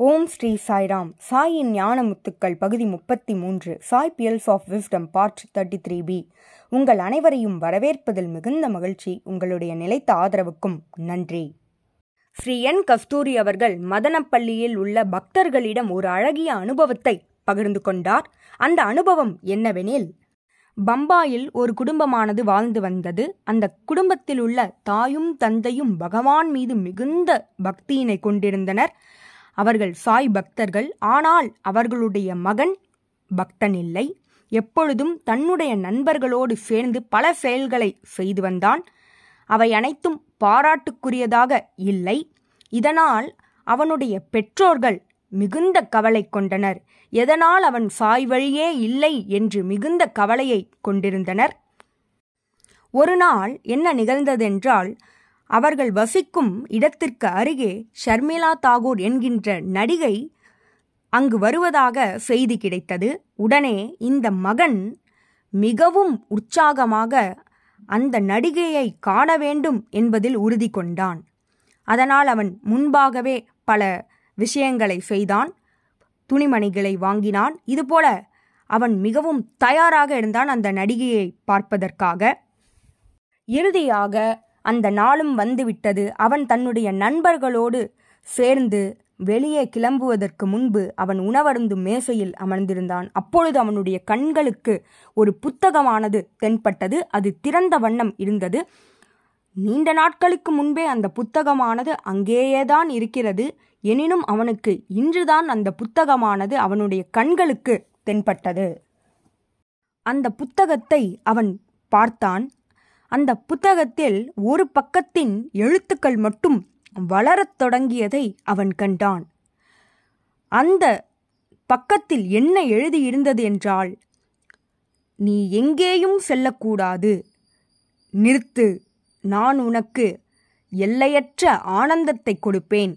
ஓம் ஸ்ரீ சாய்ராம். சாயின் ஞான முத்துக்கள் பகுதி முப்பத்தி மூன்று Sai pearls of wisdom part thirty three B உங்கள் அனைவரையும் வரவேற்பதில் மிகுந்த மகிழ்ச்சி. உங்களுடைய நிலைத்த ஆதரவுக்கும் நன்றி. ஸ்ரீ என். கஸ்தூரி அவர்கள் மதனப்பள்ளியில் உள்ள பக்தர்களிடம் ஒரு அழகிய அனுபவத்தை பகிர்ந்து கொண்டார். அந்த அனுபவம் என்னவெனில் பம்பாயில் ஒரு குடும்பமானது வாழ்ந்து வந்தது. அந்த குடும்பத்தில் உள்ள தாயும் தந்தையும் பகவான் மீது மிகுந்த பக்தியினை கொண்டிருந்தனர். அவர்கள் சாய் பக்தர்கள். ஆனால் அவர்களுடைய மகன் பக்தன் இல்லை எப்பொழுதும் தன்னுடைய நண்பர்களோடு சேர்ந்து பல செயல்களை செய்து வந்தான். அவை அனைத்தும் பாராட்டுக்குரியதாக இல்லை. இதனால் அவனுடைய பெற்றோர்கள் மிகுந்த கவலை கொண்டனர். எதனால் அவன் சாய் வழியே இல்லை என்று மிகுந்த கவலையை கொண்டிருந்தனர். ஒரு நாள் என்ன நிகழ்ந்ததென்றால் அவர்கள் வசிக்கும் இடத்திற்கு அருகே ஷர்மிளா தாகூர் என்கின்ற நடிகை அங்கு வருவதாக செய்தி கிடைத்தது. உடனே இந்த மகன் மிகவும் உற்சாகமாக அந்த நடிகையை காண வேண்டும் என்பதில் உறுதி கொண்டான். அதனால் அவன் முன்பாகவே பல விஷயங்களை செய்தான். துணிமணிகளை வாங்கினான். இதுபோல அவன் மிகவும் தயாராக இருந்தான் அந்த நடிகையை பார்ப்பதற்காக. இறுதியாக அந்த நாளும் வந்துவிட்டது. அவன் தன்னுடைய நண்பர்களோடு சேர்ந்து வெளியே கிளம்புவதற்கு முன்பு அவன் உணவருந்தும் மேசையில் அமர்ந்திருந்தான். அப்பொழுது அவனுடைய கண்களுக்கு ஒரு புத்தகமானது தென்பட்டது. அது திறந்த வண்ணம் இருந்தது. நீண்ட நாட்களுக்கு முன்பே அந்த புத்தகமானது அங்கேயேதான் இருக்கிறது. எனினும் அவனுக்கு இன்றுதான் அந்த புத்தகமானது அவனுடைய கண்களுக்கு தென்பட்டது. அந்த புத்தகத்தை அவன் பார்த்தான். அந்த புத்தகத்தில் ஒரு பக்கத்தின் எழுத்துக்கள் மட்டும் வளரத் தொடங்கியதை அவன் கண்டான். அந்த பக்கத்தில் என்ன எழுதியிருந்தது என்றால் நீ எங்கேயும் செல்லக்கூடாது. நிறுத்து. நான் உனக்கு எல்லையற்ற ஆனந்தத்தை கொடுப்பேன்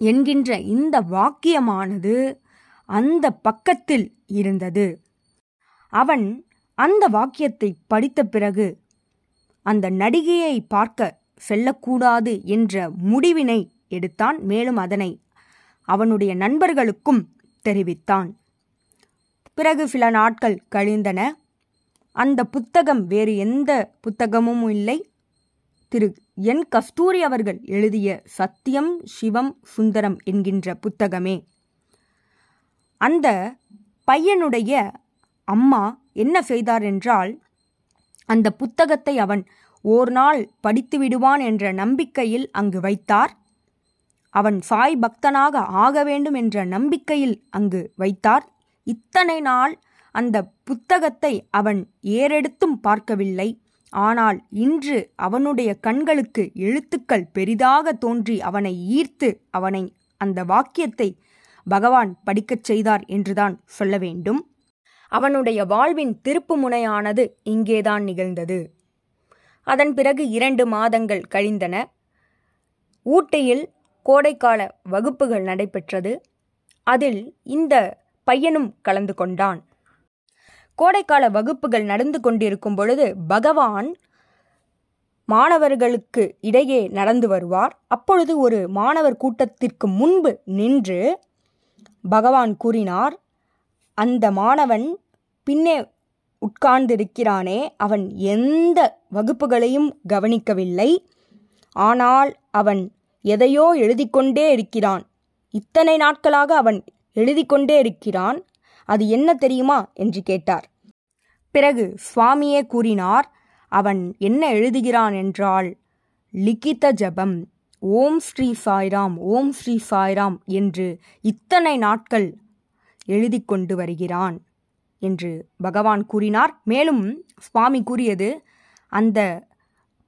என்கின்ற இந்த வாக்கியமானது அந்த பக்கத்தில் இருந்தது. அவன் அந்த வாக்கியத்தை படித்த பிறகு அந்த நடிகையை பார்க்க செல்லக்கூடாது என்ற முடிவினை எடுத்தான் மேலும் அதனை அவனுடைய நண்பர்களுக்கும் தெரிவித்தான். பிறகு சில நாட்கள் கழிந்தன. அந்த புத்தகம் வேறு எந்த புத்தகமும் இல்லை. திரு. என். கஸ்தூரி அவர்கள் எழுதிய சத்தியம் சிவம் சுந்தரம் என்கின்ற புத்தகமே. அந்த பையனுடைய அம்மா என்ன செய்தார் என்றால் அந்த புத்தகத்தை அவன் ஓர் நாள் படித்து விடுவான் என்ற நம்பிக்கையில் அங்கு வைத்தார். அவன் சாய் பக்தனாக ஆக வேண்டும் என்ற நம்பிக்கையில் அங்கு வைத்தார். இத்தனை நாள் அந்த புத்தகத்தை அவன் ஏறெடுத்தும் பார்க்கவில்லை. ஆனால் இன்று அவனுடைய கண்களுக்கு எழுத்துக்கள் பெரிதாக தோன்றி அவனை ஈர்த்து அவனை அந்த வாக்கியத்தை பகவான் படிக்கச் செய்தார் என்றுதான் சொல்ல வேண்டும். அவனுடைய வாழ்வின் திருப்பு முனையானது இங்கேதான் நிகழ்ந்தது. அதன் பிறகு இரண்டு மாதங்கள் கழிந்தன. ஊட்டியில் கோடைக்கால வகுப்புகள் நடைபெற்றது. அதில் இந்த பையனும் கலந்து கொண்டான். கோடைக்கால வகுப்புகள் நடந்து கொண்டிருக்கும் பொழுது பகவான் மாணவர்களுக்கு இடையே நடந்து வருவார். அப்பொழுது ஒரு மாணவர் கூட்டத்திற்கு முன்பு நின்று பகவான் கூறினார் அந்த மாணவன் பின்னே உட்கார்ந்திருக்கிறானே அவன் எந்த வகுப்புகளையும் கவனிக்கவில்லை. ஆனால் அவன் எதையோ எழுதிக்கொண்டே இருக்கிறான். இத்தனை நாட்களாக அவன் எழுதிக்கொண்டே இருக்கிறான். அது என்ன தெரியுமா? என்று கேட்டார். பிறகு சுவாமியே கூறினார் அவன் என்ன எழுதுகிறான் என்றால் லிகித ஜபம் ஓம் ஸ்ரீ சாய்ராம் ஓம் ஸ்ரீ சாய்ராம் என்று இத்தனை நாட்கள் எழுதி கொண்டு வருகிறான் என்று பகவான் கூறினார். மேலும் சுவாமி கூறியது அந்த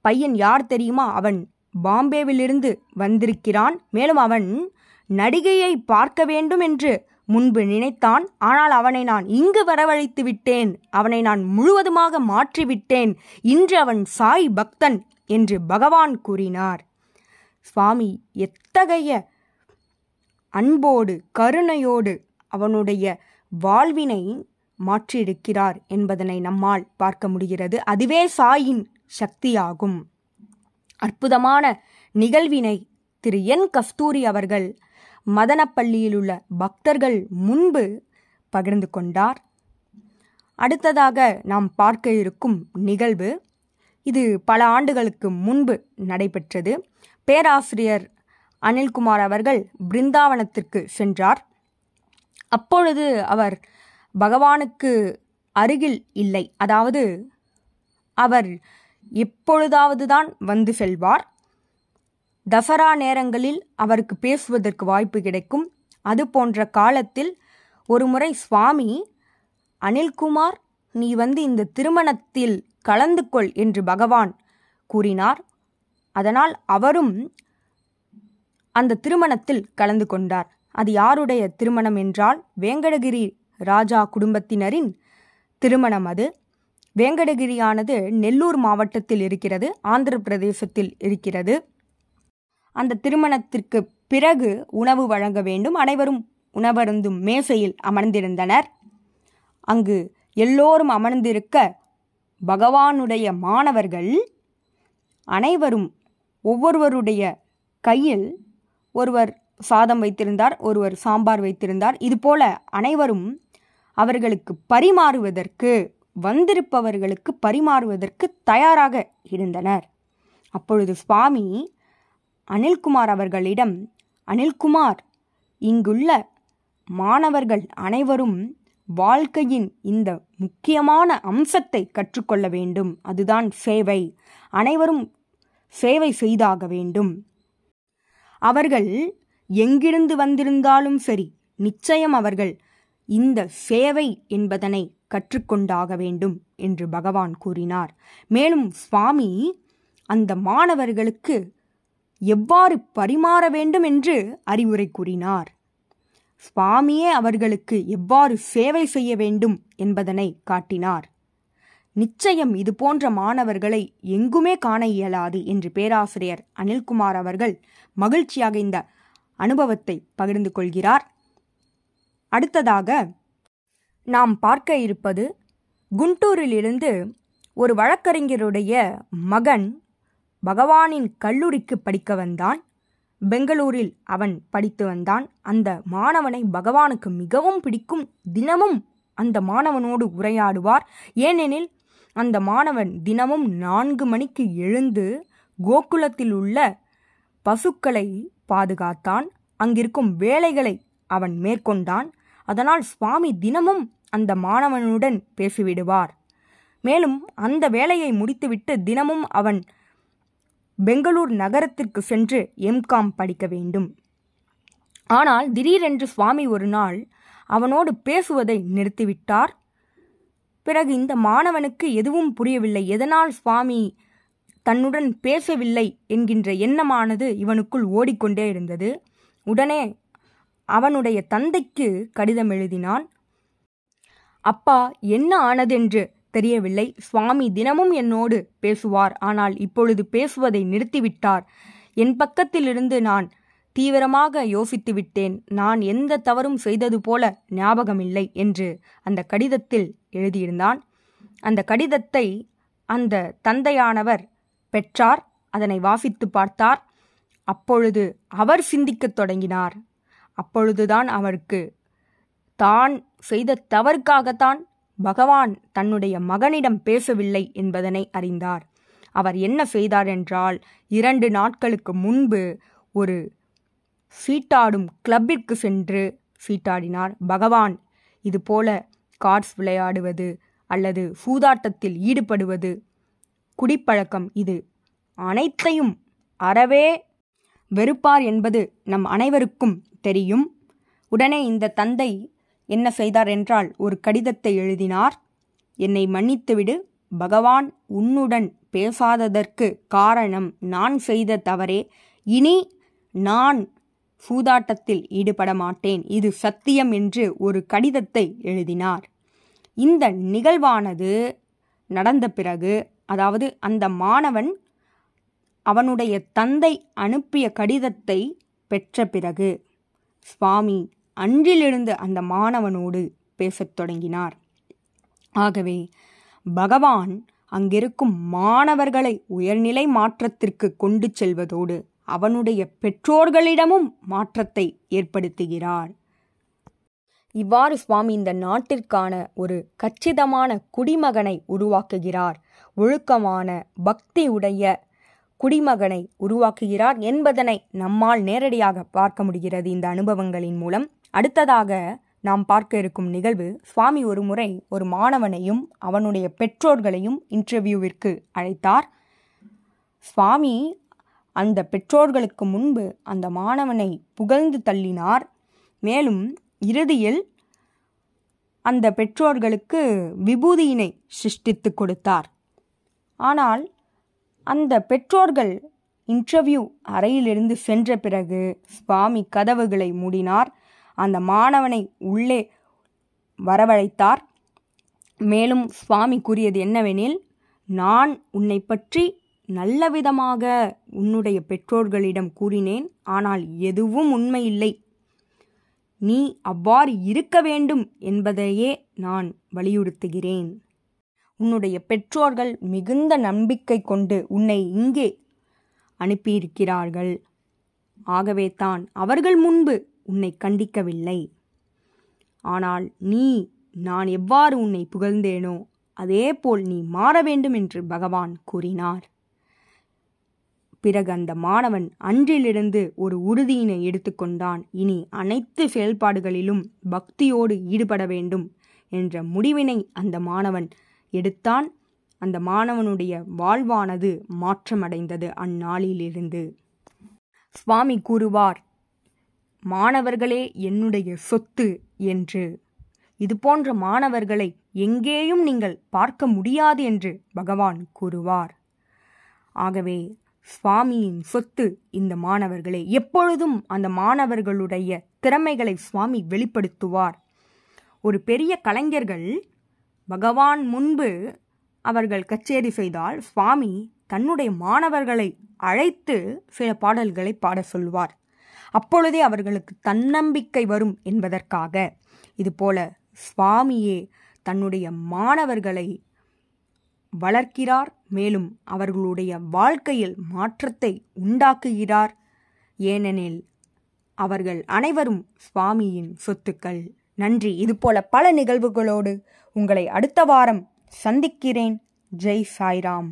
பையன் யார் தெரியுமா? அவன் பாம்பேவிலிருந்து வந்திருக்கிறான். மேலும் அவன் நடிகையை பார்க்க வேண்டும் என்று முன்பு நினைத்தான். ஆனால் அவனை நான் இங்கு வரவழைத்து விட்டேன். அவனை நான் முழுவதுமாக மாற்றிவிட்டேன் இன்று அவன் சாய் பக்தன் என்று பகவான் கூறினார். சுவாமி எத்தகைய அன்போடு கருணையோடு அவனுடைய வாழ்வினை மாற்றியிருக்கிறார் என்பதனை நம்மால் பார்க்க முடிகிறது. அதுவே சாயின் சக்தியாகும். அற்புதமான நிகழ்வினை திரு என் கஸ்தூரி அவர்கள் மதனப்பள்ளியில் உள்ள பக்தர்கள் முன்பு பகிர்ந்து கொண்டார். அடுத்ததாக நாம் பார்க்க இருக்கும் நிகழ்வு இது பல ஆண்டுகளுக்கு முன்பு நடைபெற்றது. பேராசிரியர் அனில்குமார் அவர்கள் பிருந்தாவனத்திற்கு சென்றார். அப்பொழுது அவர் பகவானுக்கு அருகில் இல்லை. அதாவது அவர் எப்பொழுதாவது தான் வந்து செல்வார் தசரா நேரங்களில் அவருக்கு பேசுவதற்கு வாய்ப்பு கிடைக்கும். அது போன்ற காலத்தில் ஒருமுறை சுவாமி அனில்குமார் நீ வந்து இந்த திருமணத்தில் கலந்து கொள் என்று பகவான் கூறினார். அதனால் அவரும் அந்த திருமணத்தில் கலந்து கொண்டார். அது யாருடைய திருமணம் என்றால் வேங்கடகிரி ராஜா குடும்பத்தினரின் திருமணம் அது. வேங்கடகிரியானது நெல்லூர் மாவட்டத்தில் இருக்கிறது ஆந்திர பிரதேசத்தில் இருக்கிறது. அந்த திருமணத்திற்கு பிறகு உணவு வழங்க வேண்டும். அனைவரும் உணவருந்தும் மேசையில் அமர்ந்திருந்தனர். அங்கு எல்லோரும் அமர்ந்திருக்க பகவானுடைய மாணவர்கள் அனைவரும் ஒவ்வொருவருடைய கையில் ஒருவர் சாதம் வைத்திருந்தார் ஒருவர் சாம்பார் வைத்திருந்தார். இதுபோல அனைவரும் அவர்களுக்கு பரிமாறுவதற்கு வந்திருப்பவர்களுக்கு பரிமாறுவதற்கு தயாராக இருந்தனர். அப்பொழுது சுவாமி அனில்குமார் அவர்களிடம் அனில்குமார் இங்குள்ள மாணவர்கள் அனைவரும் வாழ்க்கையின் இந்த முக்கியமான அம்சத்தை கற்றுக்கொள்ள வேண்டும். அதுதான் சேவை. அனைவரும் சேவை செய்தாக வேண்டும். அவர்கள் எங்கிருந்து வந்திருந்தாலும் சரி நிச்சயம் அவர்கள் இந்த சேவை என்பதனை கற்றுக்கொண்டாக வேண்டும் என்று பகவான் கூறினார். மேலும் சுவாமி அந்த மாணவர்களுக்கு எவ்வாறு பரிமாற வேண்டும் என்று அறிவுரை கூறினார். சுவாமியே அவர்களுக்கு எவ்வாறு சேவை செய்ய வேண்டும் என்பதனை காட்டினார். நிச்சயம் இது போன்ற மாணவர்களை எங்குமே காண இயலாது என்று பேராசிரியர் அனில்குமார் அவர்கள் மகிழ்ச்சியாக இந்த அனுபவத்தை பகிர்ந்து கொள்கிறார். அடுத்ததாக நாம் பார்க்க இருப்பது குண்டூரிலிருந்து ஒரு வழக்கறிஞருடைய மகன் பகவானின் கல்லூரிக்கு படிக்க வந்தான். பெங்களூரில் அவன் படித்து வந்தான். அந்த மாணவனை பகவானுக்கு மிகவும் பிடிக்கும் தினமும் அந்த மாணவனோடு உரையாடுவார். ஏனெனில் அந்த மாணவன் தினமும் நான்கு மணிக்கு எழுந்து கோகுலத்தில் உள்ள பசுக்களை பாதுகாத்தான். அங்கிருக்கும் வேலைகளை அவன் மேற்கொண்டான். அதனால் சுவாமி தினமும் அந்த மாணவனுடன் பேசிவிடுவார். மேலும் அந்த வேலையை முடித்துவிட்டு தினமும் அவன் பெங்களூர் நகரத்திற்கு சென்று எம்காம் படிக்க வேண்டும். ஆனால் திடீரென்று சுவாமி ஒரு நாள் அவனோடு பேசுவதை நிறுத்திவிட்டார். பிறகு இந்த மாணவனுக்கு எதுவும் புரியவில்லை. எதனால் சுவாமி தன்னுடன் பேசவில்லை என்கின்ற எண்ணமானது இவனுக்குள் ஓடிக்கொண்டே இருந்தது. உடனே அவனுடைய தந்தைக்கு கடிதம் எழுதினான். அப்பா என்ன ஆனதென்று தெரியவில்லை. சுவாமி தினமும் என்னோடு பேசுவார். ஆனால் இப்பொழுது பேசுவதை நிறுத்திவிட்டார். என் பக்கத்திலிருந்து நான் தீவிரமாக யோசித்து விட்டேன். நான் எந்த தவறும் செய்தது போல ஞாபகமில்லை என்று அந்த கடிதத்தில் எழுதியிருந்தான். அந்த கடிதத்தை அந்த தந்தையானவர் பெற்றார் அதனை வாசித்து பார்த்தார். அப்பொழுது அவர் சிந்திக்கத் தொடங்கினார். அப்பொழுதுதான் அவருக்கு தான் செய்த தவறுக்காகத்தான் பகவான் தன்னுடைய மகனிடம் பேசவில்லை என்பதனை அறிந்தார். அவர் என்ன செய்தார் என்றால் இரண்டு நாட்களுக்கு முன்பு ஒரு சீட்டாடும் கிளப்பிற்கு சென்று சீட்டாடினார். பகவான் இதுபோல கார்ட்ஸ் விளையாடுவது அல்லது சூதாட்டத்தில் ஈடுபடுவது குடிப்பழக்கம் இது. அனைத்தையும் அறவே வெறுப்பார் என்பது நம் அனைவருக்கும் தெரியும். உடனே இந்த தந்தை என்ன செய்தார் என்றால் ஒரு கடிதத்தை எழுதினார். என்னை மன்னித்துவிடு பகவான் உன்னுடன் பேசாததற்கு காரணம் நான் செய்த தவறே. இனி நான் சூதாட்டத்தில் ஈடுபட மாட்டேன். இது சத்தியம் என்று ஒரு கடிதத்தை எழுதினார். இந்த நிகழ்வானது நடந்த பிறகு அதாவது அந்த மாணவன் அவனுடைய தந்தை அனுப்பிய கடிதத்தை பெற்ற பிறகு சுவாமி அன்றிலிருந்து அந்த மாணவனோடு பேசத் தொடங்கினார். ஆகவே பகவான் அங்கிருக்கும் மாணவர்களை உயர்நிலை மாற்றத்திற்கு கொண்டு செல்வதோடு அவனுடைய பெற்றோர்களிடமும் மாற்றத்தை ஏற்படுத்துகிறார். இவ்வாறு சுவாமி இந்த நாட்டிற்கான ஒரு கச்சிதமான குடிமகனை உருவாக்குகிறார். ஒழுக்கமான பக்தி உடைய குடிமகனை உருவாக்குகிறார் என்பதனை நம்மால் நேரடியாக பார்க்க முடிகிறது இந்த அனுபவங்களின் மூலம். அடுத்ததாக நாம் பார்க்க இருக்கும் நிகழ்வு சுவாமி ஒரு முறை ஒரு மாணவனையும் அவனுடைய பெற்றோர்களையும் இன்டர்வியூவிற்கு அழைத்தார். சுவாமி அந்த பெற்றோர்களுக்கு முன்பு அந்த மாணவனை புகழ்ந்து தள்ளினார். மேலும் இறுதியில் அந்த பெற்றோர்களுக்கு விபூதியினை சிருஷ்டித்து கொடுத்தார். ஆனால் அந்த பெற்றோர்கள் இன்டர்வியூ அறையிலிருந்து சென்ற பிறகு சுவாமி கதவுகளை மூடினார். அந்த மாணவனை உள்ளே வரவழைத்தார். மேலும் சுவாமி கூறியது என்னவெனில் நான் உன்னை பற்றி நல்ல விதமாக உன்னுடைய பெற்றோர்களிடம் கூறினேன் ஆனால் எதுவும் உண்மையில்லை. நீ அவ்வாறு இருக்க வேண்டும் என்பதையே நான் வலியுறுத்துகிறேன். உன்னுடைய பெற்றோர்கள் மிகுந்த நம்பிக்கை கொண்டு உன்னை இங்கே அனுப்பியிருக்கிறார்கள். ஆகவே தான் அவர்கள் முன்பு உன்னை கண்டிக்கவில்லை. ஆனால் நீ நான் எவ்வாறு உன்னை புகழ்ந்தேனோ அதேபோல் நீ மாற வேண்டும் என்று பகவான் கூறினார். பிறகு அந்த மாணவன் அன்றிலிருந்து ஒரு உறுதியினை எடுத்துக்கொண்டான் இனி அனைத்து செயல்பாடுகளிலும் பக்தியோடு ஈடுபட வேண்டும் என்ற முடிவினை அந்த மாணவன் எடுத்தான். அந்த மாணவனுடைய வாழ்வானது மாற்றமடைந்தது அந்நாளிலிருந்து. சுவாமி கூறுவார் மாணவர்களே என்னுடைய சொத்து என்று. இதுபோன்ற மாணவர்களை எங்கேயும் நீங்கள் பார்க்க முடியாது என்று பகவான் கூறுவார். ஆகவே சுவாமியின் சொத்து இந்த மாணவர்களே. எப்பொழுதும் அந்த மாணவர்களுடைய திறமைகளை சுவாமி வெளிப்படுத்துவார். ஒரு பெரிய கலைஞர்கள் பகவான் முன்பு அவர்கள் கச்சேரி செய்தால் சுவாமி தன்னுடைய மாணவர்களை அழைத்து சில பாடல்களை பாட சொல்வார். அப்பொழுதே அவர்களுக்கு தன்னம்பிக்கை வரும் என்பதற்காக இதுபோல சுவாமியே தன்னுடைய மாணவர்களை வளர்க்கிறார் மேலும் அவர்களுடைய வாழ்க்கையில் மாற்றத்தை உண்டாக்குகிறார். ஏனெனில் அவர்கள் அனைவரும் சுவாமியின் சொத்துக்கள். நன்றி. இதுபோல பல நிகழ்வுகளோடு உங்களை அடுத்த வாரம் சந்திக்கிறேன். ஜெய் சாய்ராம்.